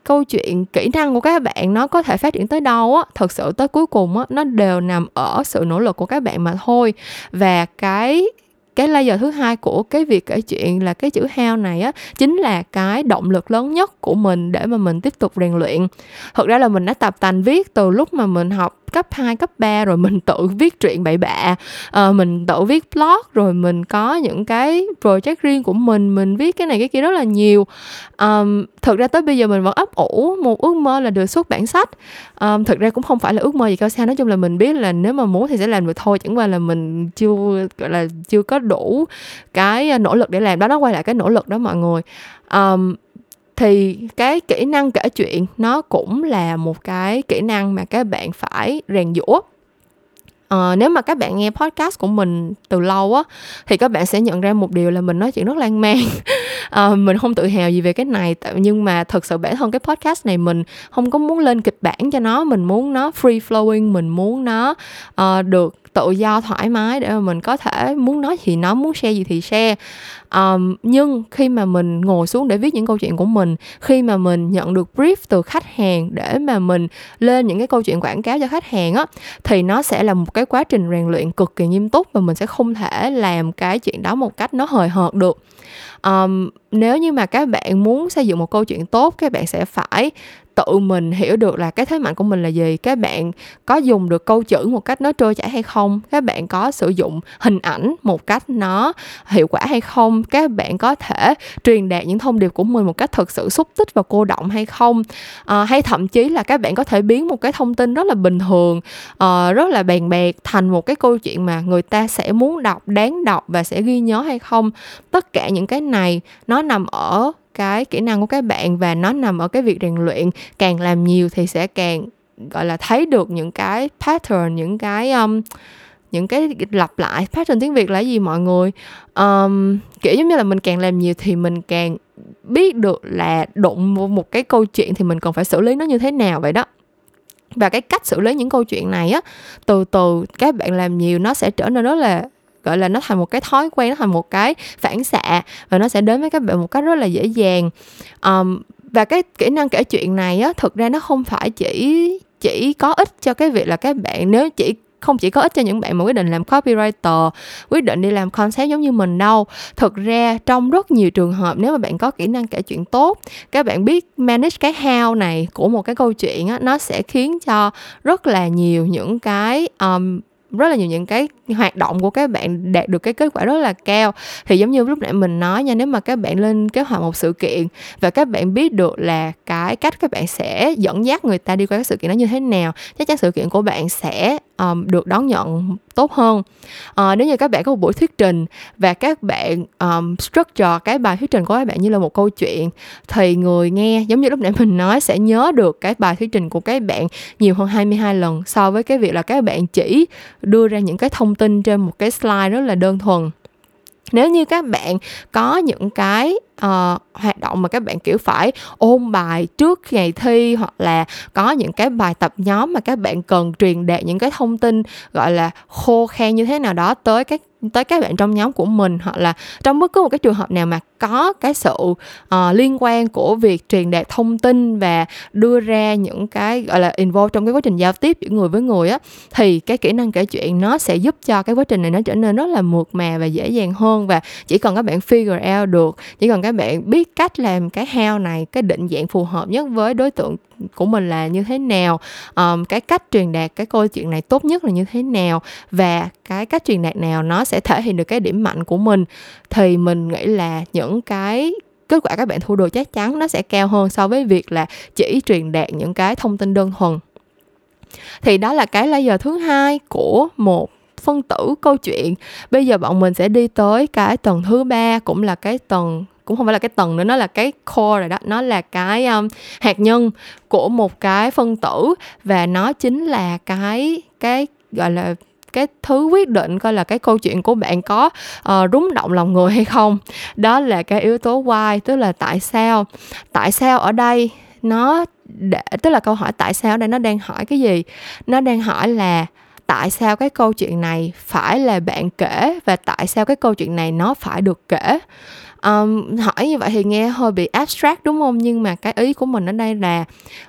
câu chuyện kỹ năng của các bạn nó có thể phát triển tới đâu á, thật sự tới cuối cùng á, nó đều nằm ở sự nỗ lực của các bạn mà thôi. Và cái cái layer thứ hai của cái việc kể chuyện là cái chữ hao này á, chính là cái động lực lớn nhất của mình để mà mình tiếp tục rèn luyện. Thực ra là mình đã tập tành viết từ lúc mà mình học cấp 2, cấp 3 rồi mình tự viết truyện bậy bạ. À, mình tự viết blog rồi mình có những cái project riêng của mình mình viết cái này cái kia rất là nhiều. Um, thực ra tới bây giờ mình vẫn ấp ủ một ước mơ là được xuất bản sách. Um, thực ra cũng không phải là ước mơ gì cao xa nói chung là mình biết là nếu mà muốn thì sẽ làm được thôi chẳng qua là mình chưa gọi là chưa có đủ cái ờ, nỗ lực để làm đó nó quay lại cái nỗ lực đó mọi người. Um, thì cái kỹ năng kể chuyện nó cũng là một cái kỹ năng mà các bạn phải rèn giũa. Uh, nếu mà các bạn nghe podcast của mình từ lâu á thì các bạn sẽ nhận ra một điều là mình nói chuyện rất lan man. À, mình không tự hào gì về cái này nhưng mà thật sự bản thân cái podcast này mình không có muốn lên kịch bản cho nó mình muốn nó free flowing mình muốn nó uh, được tự do thoải mái để mà mình có thể muốn nói thì nói muốn share gì thì share. Um, nhưng khi mà mình ngồi xuống để viết những câu chuyện của mình khi mà mình nhận được brief từ khách hàng để mà mình lên những cái câu chuyện quảng cáo cho khách hàng á thì nó sẽ là một cái quá trình rèn luyện cực kỳ nghiêm túc và mình sẽ không thể làm cái chuyện đó một cách nó hời hợt được. Um, nếu như mà các bạn muốn xây dựng một câu chuyện tốt các bạn sẽ phải tự mình hiểu được là cái thế mạnh của mình là gì các bạn có dùng được câu chữ một cách nó trôi chảy hay không các bạn có sử dụng hình ảnh một cách nó hiệu quả hay không các bạn có thể truyền đạt những thông điệp của mình một cách thực sự xúc tích và cô động hay không à, hay thậm chí là các bạn có thể biến một cái thông tin rất là bình thường uh, rất là bèn bẹt thành một cái câu chuyện mà người ta sẽ muốn đọc đáng đọc và sẽ ghi nhớ hay không. Tất cả những cái này nó nằm ở cái kỹ năng của các bạn và nó nằm ở cái việc rèn luyện. Càng làm nhiều thì sẽ càng gọi là thấy được những cái pattern những cái um, những cái lặp lại. Pattern tiếng việt là gì mọi người? Um, kiểu giống như là mình càng làm nhiều thì mình càng biết được là đụng một cái câu chuyện thì mình còn phải xử lý nó như thế nào vậy đó. Và cái cách xử lý những câu chuyện này á từ từ các bạn làm nhiều nó sẽ trở nên rất là gọi là nó thành một cái thói quen nó thành một cái phản xạ và nó sẽ đến với các bạn một cách rất là dễ dàng. Um, và cái kỹ năng kể chuyện này á thực ra nó không phải chỉ chỉ có ích cho cái việc là các bạn nếu chỉ không chỉ có ích cho những bạn mà quyết định làm copywriter quyết định đi làm concept giống như mình đâu. Thực ra trong rất nhiều trường hợp nếu mà bạn có kỹ năng kể chuyện tốt các bạn biết manage cái how này của một cái câu chuyện á nó sẽ khiến cho rất là nhiều những cái um, rất là nhiều những cái hoạt động của các bạn đạt được cái kết quả rất là cao. Thì giống như lúc nãy mình nói nha, nếu mà các bạn lên kế hoạch một sự kiện và các bạn biết được là cái cách các bạn sẽ dẫn dắt người ta đi qua cái sự kiện đó như thế nào, chắc chắn sự kiện của bạn sẽ um, được đón nhận tốt hơn. Uh, nếu như các bạn có một buổi thuyết trình và các bạn um, structure cái bài thuyết trình của các bạn như là một câu chuyện thì người nghe giống như lúc nãy mình nói sẽ nhớ được cái bài thuyết trình của các bạn nhiều hơn 22 lần so với cái việc là các bạn chỉ đưa ra những cái thông tin trên một cái slide rất là đơn thuần. Nếu như các bạn có những cái uh, hoạt động mà các bạn kiểu phải ôn bài trước ngày thi hoặc là có những cái bài tập nhóm mà các bạn cần truyền đạt những cái thông tin gọi là khô khan như thế nào đó tới các tới các bạn trong nhóm của mình. Hoặc là trong bất cứ một cái trường hợp nào mà có cái sự uh, liên quan của việc truyền đạt thông tin và đưa ra những cái gọi là involve trong cái quá trình giao tiếp giữa người với người á thì cái kỹ năng kể chuyện nó sẽ giúp cho cái quá trình này nó trở nên rất là mượt mà và dễ dàng hơn. Và chỉ cần các bạn figure out được chỉ cần các bạn biết cách làm cái heo này cái định dạng phù hợp nhất với đối tượng của mình là như thế nào um, cái cách truyền đạt cái câu chuyện này tốt nhất là như thế nào và cái cách truyền đạt nào nó sẽ thể hiện được cái điểm mạnh của mình. Thì mình nghĩ là những cái kết quả các bạn thu được chắc chắn nó sẽ cao hơn so với việc là chỉ truyền đạt những cái thông tin đơn thuần. Thì đó là cái layer thứ hai của một phân tử câu chuyện. Bây giờ bọn mình sẽ đi tới cái tầng thứ ba cũng là cái tầng cũng không phải là cái tầng nữa nó là cái core rồi đó. Nó là cái um, hạt nhân của một cái phân tử và nó chính là cái cái gọi là cái thứ quyết định coi là cái câu chuyện của bạn có uh, rúng động lòng người hay không. Đó là cái yếu tố why tức là tại sao. Tại sao ở đây nó để tức là câu hỏi tại sao ở đây nó đang hỏi cái gì? Nó đang hỏi là tại sao cái câu chuyện này phải là bạn kể và tại sao cái câu chuyện này nó phải được kể? Um, hỏi như vậy thì nghe hơi bị abstract đúng không? Nhưng mà cái ý của mình ở đây là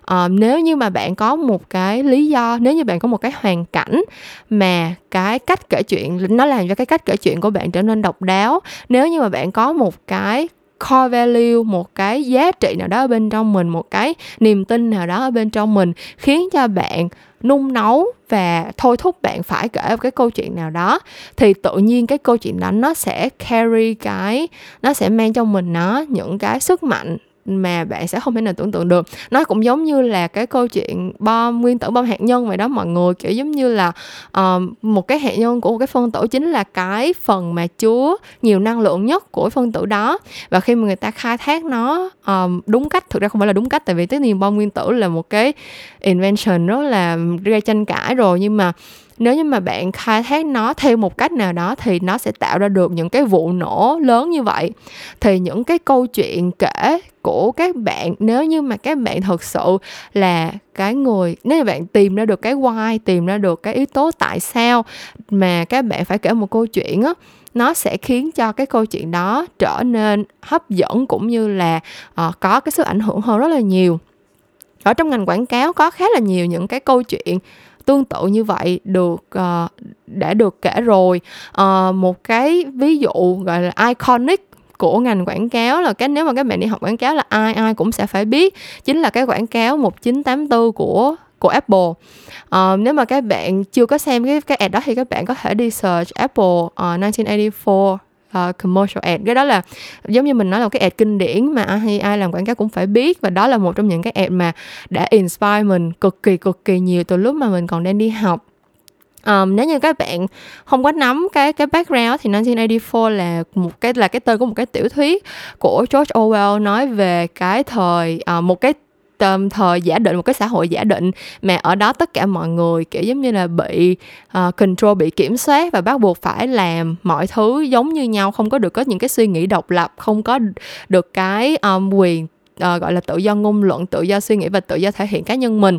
um, nếu như mà bạn có một cái lý do nếu như bạn có một cái hoàn cảnh mà cái cách kể chuyện nó làm cho cái cách kể chuyện của bạn trở nên độc đáo nếu như mà bạn có một cái core value, một cái giá trị nào đó ở bên trong mình, một cái niềm tin nào đó ở bên trong mình, khiến cho bạn nung nấu và thôi thúc bạn phải kể một cái câu chuyện nào đó, thì tự nhiên cái câu chuyện đó nó sẽ carry cái, nó sẽ mang trong mình nó những cái sức mạnh mà bạn sẽ không thể nào tưởng tượng được. Nó cũng giống như là cái câu chuyện bom nguyên tử bom hạt nhân vậy đó mọi người. Kiểu giống như là uh, một cái hạt nhân của một cái phân tử chính là cái phần mà chứa nhiều năng lượng nhất của phân tử đó. Và khi mà người ta khai thác nó um, đúng cách thực ra không phải là đúng cách tại vì tất nhiên bom nguyên tử là một cái invention rất là gây tranh cãi rồi. Nhưng mà nếu như mà bạn khai thác nó theo một cách nào đó thì nó sẽ tạo ra được những cái vụ nổ lớn như vậy. Thì những cái câu chuyện kể của các bạn nếu như mà các bạn thực sự là cái người nếu như bạn tìm ra được cái why tìm ra được cái yếu tố tại sao mà các bạn phải kể một câu chuyện á nó sẽ khiến cho cái câu chuyện đó trở nên hấp dẫn cũng như là uh, có cái sức ảnh hưởng hơn rất là nhiều. Ở trong ngành quảng cáo có khá là nhiều những cái câu chuyện tương tự như vậy được uh, đã được kể rồi. Uh, một cái ví dụ gọi là iconic của ngành quảng cáo là cái nếu mà các bạn đi học quảng cáo là ai ai cũng sẽ phải biết. Chính là cái quảng cáo 1984 của của Apple. Uh, nếu mà các bạn chưa có xem cái cái ad đó thì các bạn có thể đi search Apple uh, 1984 uh, commercial ad. Cái đó là giống như mình nói là cái ad kinh điển mà ai ai làm quảng cáo cũng phải biết và đó là một trong những cái ad mà đã inspire mình cực kỳ cực kỳ nhiều từ lúc mà mình còn đang đi học. Um, nếu như các bạn không có nắm cái cái background thì 1984 là một cái là cái tên của một cái tiểu thuyết của George Orwell nói về cái thời uh, một cái um, thời giả định một cái xã hội giả định mà ở đó tất cả mọi người kiểu giống như là bị uh, control bị kiểm soát và bắt buộc phải làm mọi thứ giống như nhau không có được có những cái suy nghĩ độc lập không có được cái um, quyền uh, gọi là tự do ngôn luận tự do suy nghĩ và tự do thể hiện cá nhân mình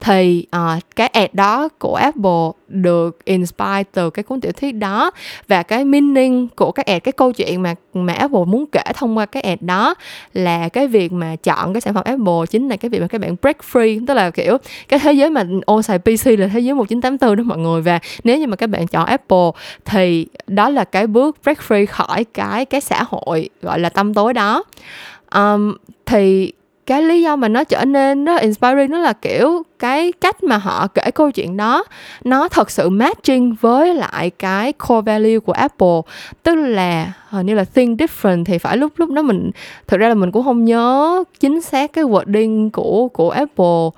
thì uh, cái ad đó của Apple được inspire từ cái cuốn tiểu thuyết đó và cái meaning của cái ad cái câu chuyện mà mà Apple muốn kể thông qua cái ad đó là cái việc mà chọn cái sản phẩm Apple chính là cái việc mà các bạn break free tức là kiểu cái thế giới mà ô xài PC là thế giới 1984 đó mọi người. Và nếu như mà các bạn chọn Apple thì đó là cái bước break free khỏi cái cái xã hội gọi là tâm tối đó um, thì cái lý do mà nó trở nên nó inspiring nó là kiểu cái cách mà họ kể câu chuyện đó nó thật sự matching với lại cái core value của Apple. Tức là hình như là think different thì phải lúc lúc đó mình thực ra là mình cũng không nhớ chính xác cái wording của của Apple.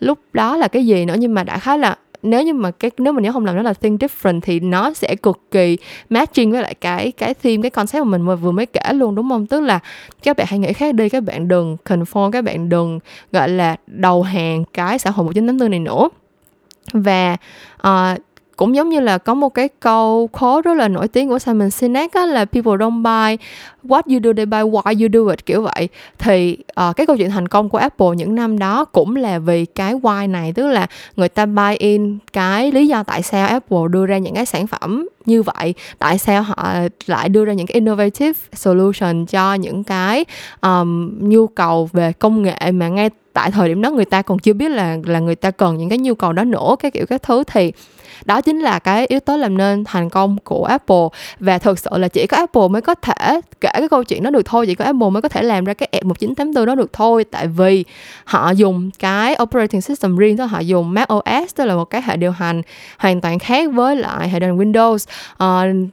Lúc đó là cái gì nữa nhưng mà đại khái là nếu như mà cái nếu mình nhớ không làm nó là think different thì nó sẽ cực kỳ matching với lại cái cái theme cái concept mà mình vừa mới kể luôn đúng không? Tức là các bạn hãy nghĩ khác đi các bạn đừng conform các bạn đừng gọi là đầu hàng cái xã hội 1984 này nữa. Và uh, cũng giống như là có một cái câu khó rất là nổi tiếng của Simon Sinek á, là people don't buy what you do they buy why you do it kiểu vậy. Thì uh, cái câu chuyện thành công của Apple những năm đó cũng là vì cái why này tức là người ta buy in cái lý do tại sao Apple đưa ra những cái sản phẩm như vậy tại sao họ lại đưa ra những cái innovative solution cho những cái um, nhu cầu về công nghệ mà ngay tại thời điểm đó người ta còn chưa biết là là người ta cần những cái nhu cầu đó nữa cái kiểu các thứ. Thì đó chính là cái yếu tố làm nên thành công của Apple. Và thực sự là chỉ có Apple mới có thể kể cái câu chuyện đó được thôi chỉ có Apple mới có thể làm ra cái app 1984 đó được thôi. Tại vì họ dùng cái operating system riêng đó họ dùng Mac OS tức là một cái hệ điều hành hoàn toàn khác với lại hệ điều hành Windows. Uh,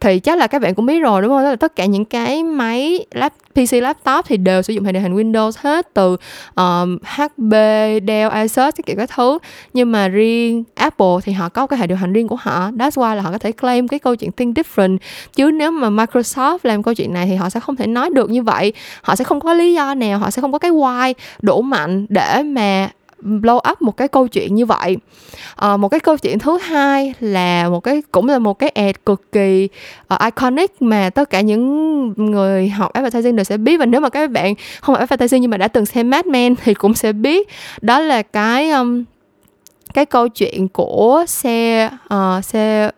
thì chắc là các bạn cũng biết rồi đúng không? Đó là tất cả những cái máy lap, PC laptop thì đều sử dụng hệ điều hành Windows hết từ um, HP, Dell, Asus cái kiểu các thứ. Nhưng mà riêng Apple thì họ có cái hệ điều hành riêng của họ. That's why là họ có thể claim cái câu chuyện think different. Chứ nếu mà Microsoft làm câu chuyện này thì họ sẽ không thể nói được như vậy. Họ sẽ không có lý do nào họ sẽ không có cái why đủ mạnh để mà blow up một cái câu chuyện như vậy. À, một cái câu chuyện thứ hai là một cái cũng là một cái ad cực kỳ uh, iconic mà tất cả những người học advertising đều sẽ biết. Và nếu mà các bạn không học advertising nhưng mà đã từng xem Mad Men thì cũng sẽ biết. Đó là cái um, cái câu chuyện của xe uh, xe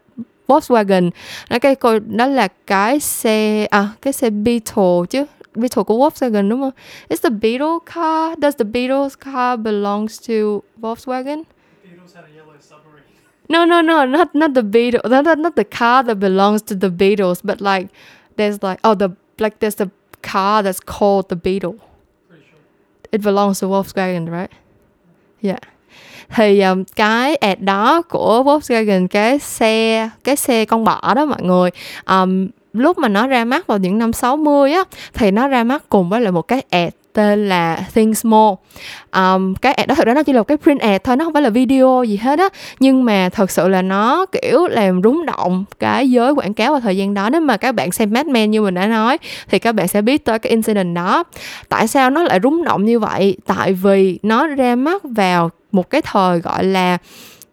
Volkswagen. Đó cái đó là cái xe à cái xe Beetle chứ. Beetle Volkswagen đúng không? Is the Beetle car? Does the Beetle's car belongs to Volkswagen? Beatles had a yellow submarine. No, no, no, not not the Beetle, Not, not, not the car that belongs to the Beatles, but like there's like oh the like there's the car that's called the Beetle. Pretty sure. It belongs to Volkswagen, right? Yeah. Thì um, cái ad đó của Volkswagen cái xe cái xe con bọ đó mọi người um, lúc mà nó ra mắt vào những năm 60 á thì nó ra mắt cùng với lại một cái ad tên là Think Small um, cái ad đó thực ra nó chỉ là một cái print ad thôi nó không phải là video gì hết á. Nhưng mà thật sự là nó kiểu làm rúng động cái giới quảng cáo vào thời gian đó. Nếu mà các bạn xem Mad Men như mình đã nói thì các bạn sẽ biết tới cái incident đó. Tại sao nó lại rúng động như vậy? Tại vì nó ra mắt vào một cái thời gọi là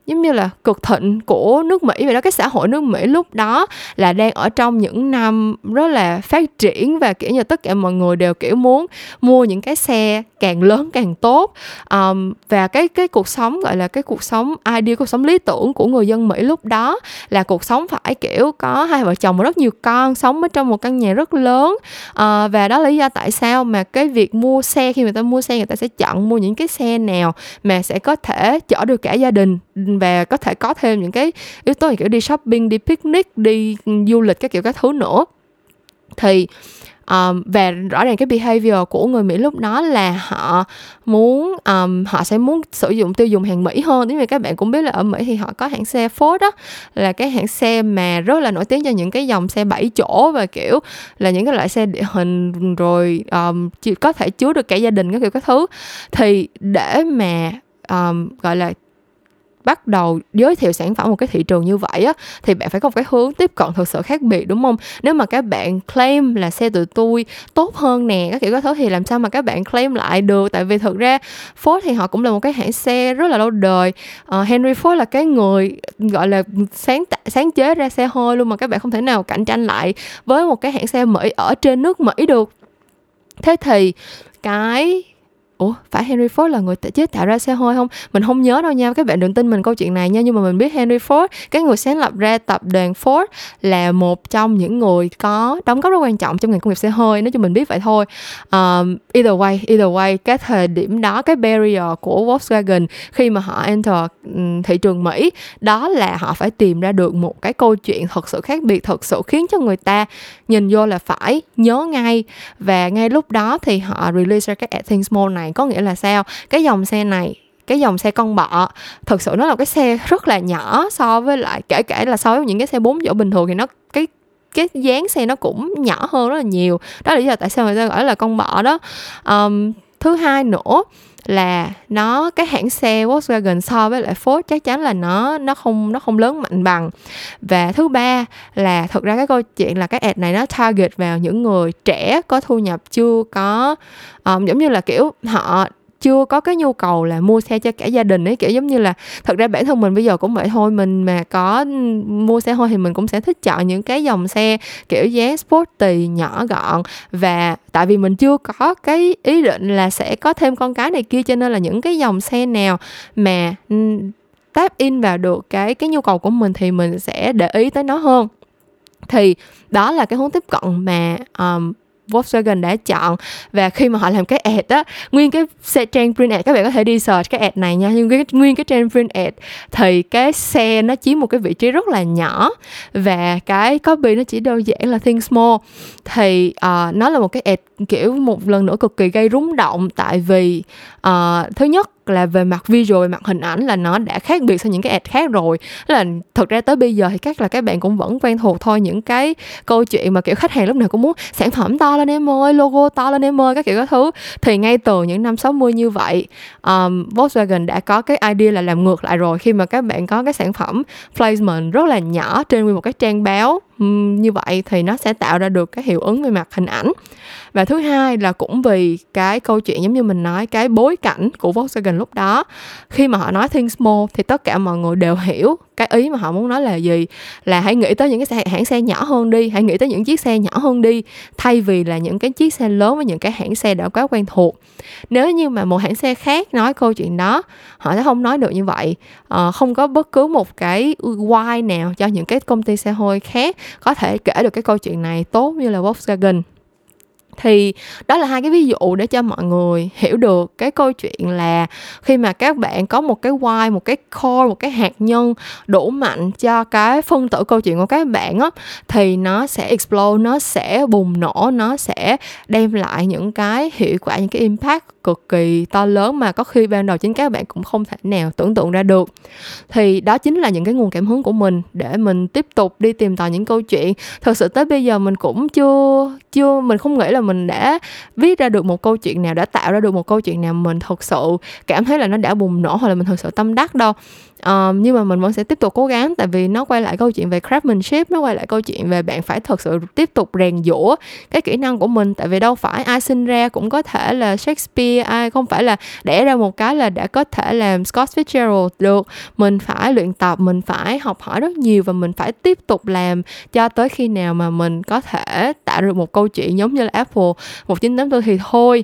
giống như là cực thịnh của nước Mỹ vậy đó cái xã hội nước Mỹ lúc đó là đang ở trong những năm rất là phát triển và kiểu như tất cả mọi người đều kiểu muốn mua những cái xe càng lớn càng tốt. Um, và cái cái cuộc sống gọi là cái cuộc sống ideal cuộc sống lý tưởng của người dân Mỹ lúc đó là cuộc sống phải kiểu có hai vợ chồng và rất nhiều con sống ở trong một căn nhà rất lớn. Uh, và đó là lý do tại sao mà cái việc mua xe khi người ta mua xe người ta sẽ chọn mua những cái xe nào mà sẽ có thể chở được cả gia đình và có thể có thêm những cái yếu tố như kiểu đi shopping đi picnic đi du lịch các kiểu các thứ nữa. Thì ờ, um, và rõ ràng cái behavior của người Mỹ lúc đó là họ muốn um, họ sẽ muốn sử dụng tiêu dùng hàng Mỹ hơn. Bởi vì các bạn cũng biết là ở Mỹ thì họ có hãng xe Ford đó là cái hãng xe mà rất là nổi tiếng cho những cái dòng xe 7 chỗ và kiểu là những cái loại xe địa hình rồi um, chỉ có thể chứa được cả gia đình các kiểu các thứ. Thì để mà um, gọi là bắt đầu giới thiệu sản phẩm một cái thị trường như vậy á thì bạn phải có một cái hướng tiếp cận thực sự khác biệt đúng không? Nếu mà các bạn claim là xe từ tôi tốt hơn nè các kiểu các thứ thì làm sao mà các bạn claim lại được? Tại vì thực ra Ford thì họ cũng là một cái hãng xe rất là lâu đời. Uh, Henry Ford là cái người gọi là sáng sáng chế ra xe hơi luôn mà các bạn không thể nào cạnh tranh lại với một cái hãng xe Mỹ ở trên nước Mỹ được. Thế thì cái ủa phải Henry Ford là người chế tạo ra xe hơi không? Mình không nhớ đâu nha các bạn đừng tin mình câu chuyện này nha nhưng mà mình biết Henry Ford cái người sáng lập ra tập đoàn Ford là một trong những người có đóng góp rất quan trọng trong ngành công nghiệp xe hơi nói chung mình biết vậy thôi. Um, either way either way cái thời điểm đó cái barrier của Volkswagen khi mà họ enter thị trường Mỹ đó là họ phải tìm ra được một cái câu chuyện thật sự khác biệt thật sự khiến cho người ta nhìn vô là phải nhớ ngay. Và ngay lúc đó thì họ release ra cái At Things Small này này có nghĩa là sao? Cái dòng xe này cái dòng xe con bọ thực sự nó là cái xe rất là nhỏ so với lại kể cả là so với những cái xe bốn chỗ bình thường thì nó cái cái dáng xe nó cũng nhỏ hơn rất là nhiều. Đó là lý do tại sao người ta gọi là con bọ đó. Um, thứ hai nữa là nó cái hãng xe Volkswagen so với lại Ford chắc chắn là nó nó không nó không lớn mạnh bằng. Và thứ ba là thực ra cái câu chuyện là cái ad này nó target vào những người trẻ có thu nhập chưa có um, giống như là kiểu họ chưa có cái nhu cầu là mua xe cho cả gia đình ấy kiểu giống như là thật ra bản thân mình bây giờ cũng vậy thôi mình mà có mua xe thôi thì mình cũng sẽ thích chọn những cái dòng xe kiểu dáng sporty nhỏ gọn. Và tại vì mình chưa có cái ý định là sẽ có thêm con cái này kia cho nên là những cái dòng xe nào mà tap in vào được cái cái nhu cầu của mình thì mình sẽ để ý tới nó hơn. Thì đó là cái hướng tiếp cận mà um, Volkswagen đã chọn. Và khi mà họ làm cái ad á nguyên cái xe trang print ad các bạn có thể đi search cái ad này nha. Nhưng cái nguyên cái trang print ad thì cái xe nó chiếm một cái vị trí rất là nhỏ. Và cái copy nó chỉ đơn giản là think small. Thì uh, nó là một cái ad kiểu một lần nữa cực kỳ gây rúng động tại vì uh, thứ nhất là về mặt visual về mặt hình ảnh là nó đã khác biệt so với những cái ad khác rồi. Là thực ra tới bây giờ thì chắc là các bạn cũng vẫn quen thuộc thôi những cái câu chuyện mà kiểu khách hàng lúc nào cũng muốn sản phẩm to lên em ơi logo to lên em ơi các kiểu các thứ. Thì ngay từ những năm 60 như vậy um, Volkswagen đã có cái idea là làm ngược lại rồi khi mà các bạn có cái sản phẩm placement rất là nhỏ trên nguyên một cái trang báo như vậy thì nó sẽ tạo ra được cái hiệu ứng về mặt hình ảnh. Và thứ hai là cũng vì cái câu chuyện giống như mình nói cái bối cảnh của Volkswagen lúc đó khi mà họ nói think small thì tất cả mọi người đều hiểu cái ý mà họ muốn nói là gì là hãy nghĩ tới những cái xe, hãng xe nhỏ hơn đi hãy nghĩ tới những chiếc xe nhỏ hơn đi thay vì là những cái chiếc xe lớn với những cái hãng xe đã quá quen thuộc. Nếu như mà một hãng xe khác nói câu chuyện đó họ sẽ không nói được như vậy. À, không có bất cứ một cái why nào cho những cái công ty xe hơi khác có thể kể được cái câu chuyện này tốt như là Volkswagen thì đó là hai cái ví dụ để cho mọi người hiểu được cái câu chuyện là khi mà các bạn có một cái why, một cái core, một cái hạt nhân đủ mạnh cho cái phân tử câu chuyện của các bạn á, thì nó sẽ explode, nó sẽ bùng nổ, nó sẽ đem lại những cái hiệu quả, những cái impact cực kỳ to lớn mà có khi ban đầu chính các bạn cũng không thể nào tưởng tượng ra được. Thì đó chính là những cái nguồn cảm hứng của mình để mình tiếp tục đi tìm tòi những câu chuyện. Thật sự tới bây giờ mình cũng chưa chưa, mình không nghĩ là mình đã viết ra được một câu chuyện nào, đã tạo ra được một câu chuyện nào mình thật sự cảm thấy là nó đã bùng nổ hoặc là mình thật sự tâm đắc đâu um, nhưng mà mình vẫn sẽ tiếp tục cố gắng tại vì nó quay lại câu chuyện về craftsmanship nó quay lại câu chuyện về bạn phải thật sự tiếp tục rèn giũa cái kỹ năng của mình. Tại vì đâu phải ai sinh ra cũng có thể là Shakespeare ai không phải là đẻ ra một cái là đã có thể làm Scott Fitzgerald được. Mình phải luyện tập mình phải học hỏi rất nhiều và mình phải tiếp tục làm cho tới khi nào mà mình có thể tạo được một câu chuyện giống như là Apple 1984 thì thôi.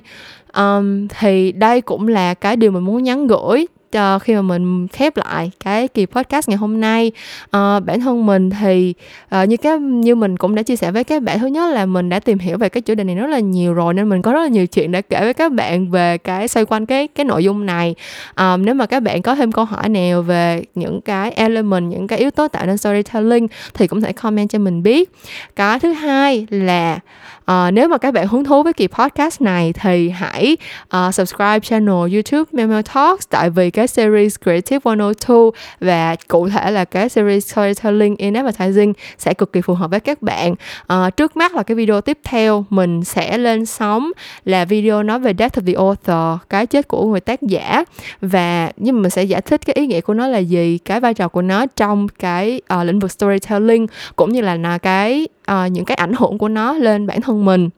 Um, thì đây cũng là cái điều mình muốn nhắn gửi uh, khi mà mình khép lại cái kỳ podcast ngày hôm nay. Uh, bản thân mình thì uh, như cái như mình cũng đã chia sẻ với các bạn thứ nhất là mình đã tìm hiểu về cái chủ đề này rất là nhiều rồi nên mình có rất là nhiều chuyện để kể với các bạn về cái xoay quanh cái cái nội dung này. Um, nếu mà các bạn có thêm câu hỏi nào về những cái element những cái yếu tố tạo nên storytelling thì cũng thể comment cho mình biết. Cái thứ hai là à, nếu mà các bạn hứng thú với kỳ podcast này thì hãy uh, subscribe channel YouTube Memo Talks tại vì cái series Creative 102 và cụ thể là cái series Storytelling in Advertising sẽ cực kỳ phù hợp với các bạn. À, trước mắt là cái video tiếp theo mình sẽ lên sóng là video nói về Death of the Author, cái chết của người tác giả và nhưng mà mình sẽ giải thích cái ý nghĩa của nó là gì, cái vai trò của nó trong cái uh, lĩnh vực storytelling cũng như là là cái uh, những cái ảnh hưởng của nó lên bản thân mình.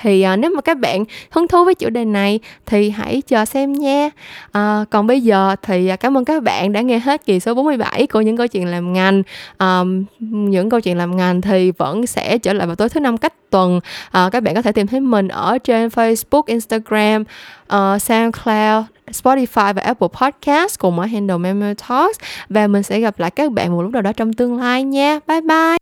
Thì uh, nếu mà các bạn hứng thú với chủ đề này thì hãy chờ xem nha. Uh, còn bây giờ thì uh, cảm ơn các bạn đã nghe hết kỳ số 47 của những câu chuyện làm ngành. Um, những câu chuyện làm ngành thì vẫn sẽ trở lại vào tối thứ năm cách tuần. Uh, các bạn có thể tìm thấy mình ở trên Facebook Instagram uh, SoundCloud Spotify và Apple Podcast cùng ở handle Memo Talks. Và mình sẽ gặp lại các bạn một lúc nào đó trong tương lai nha. Bye bye.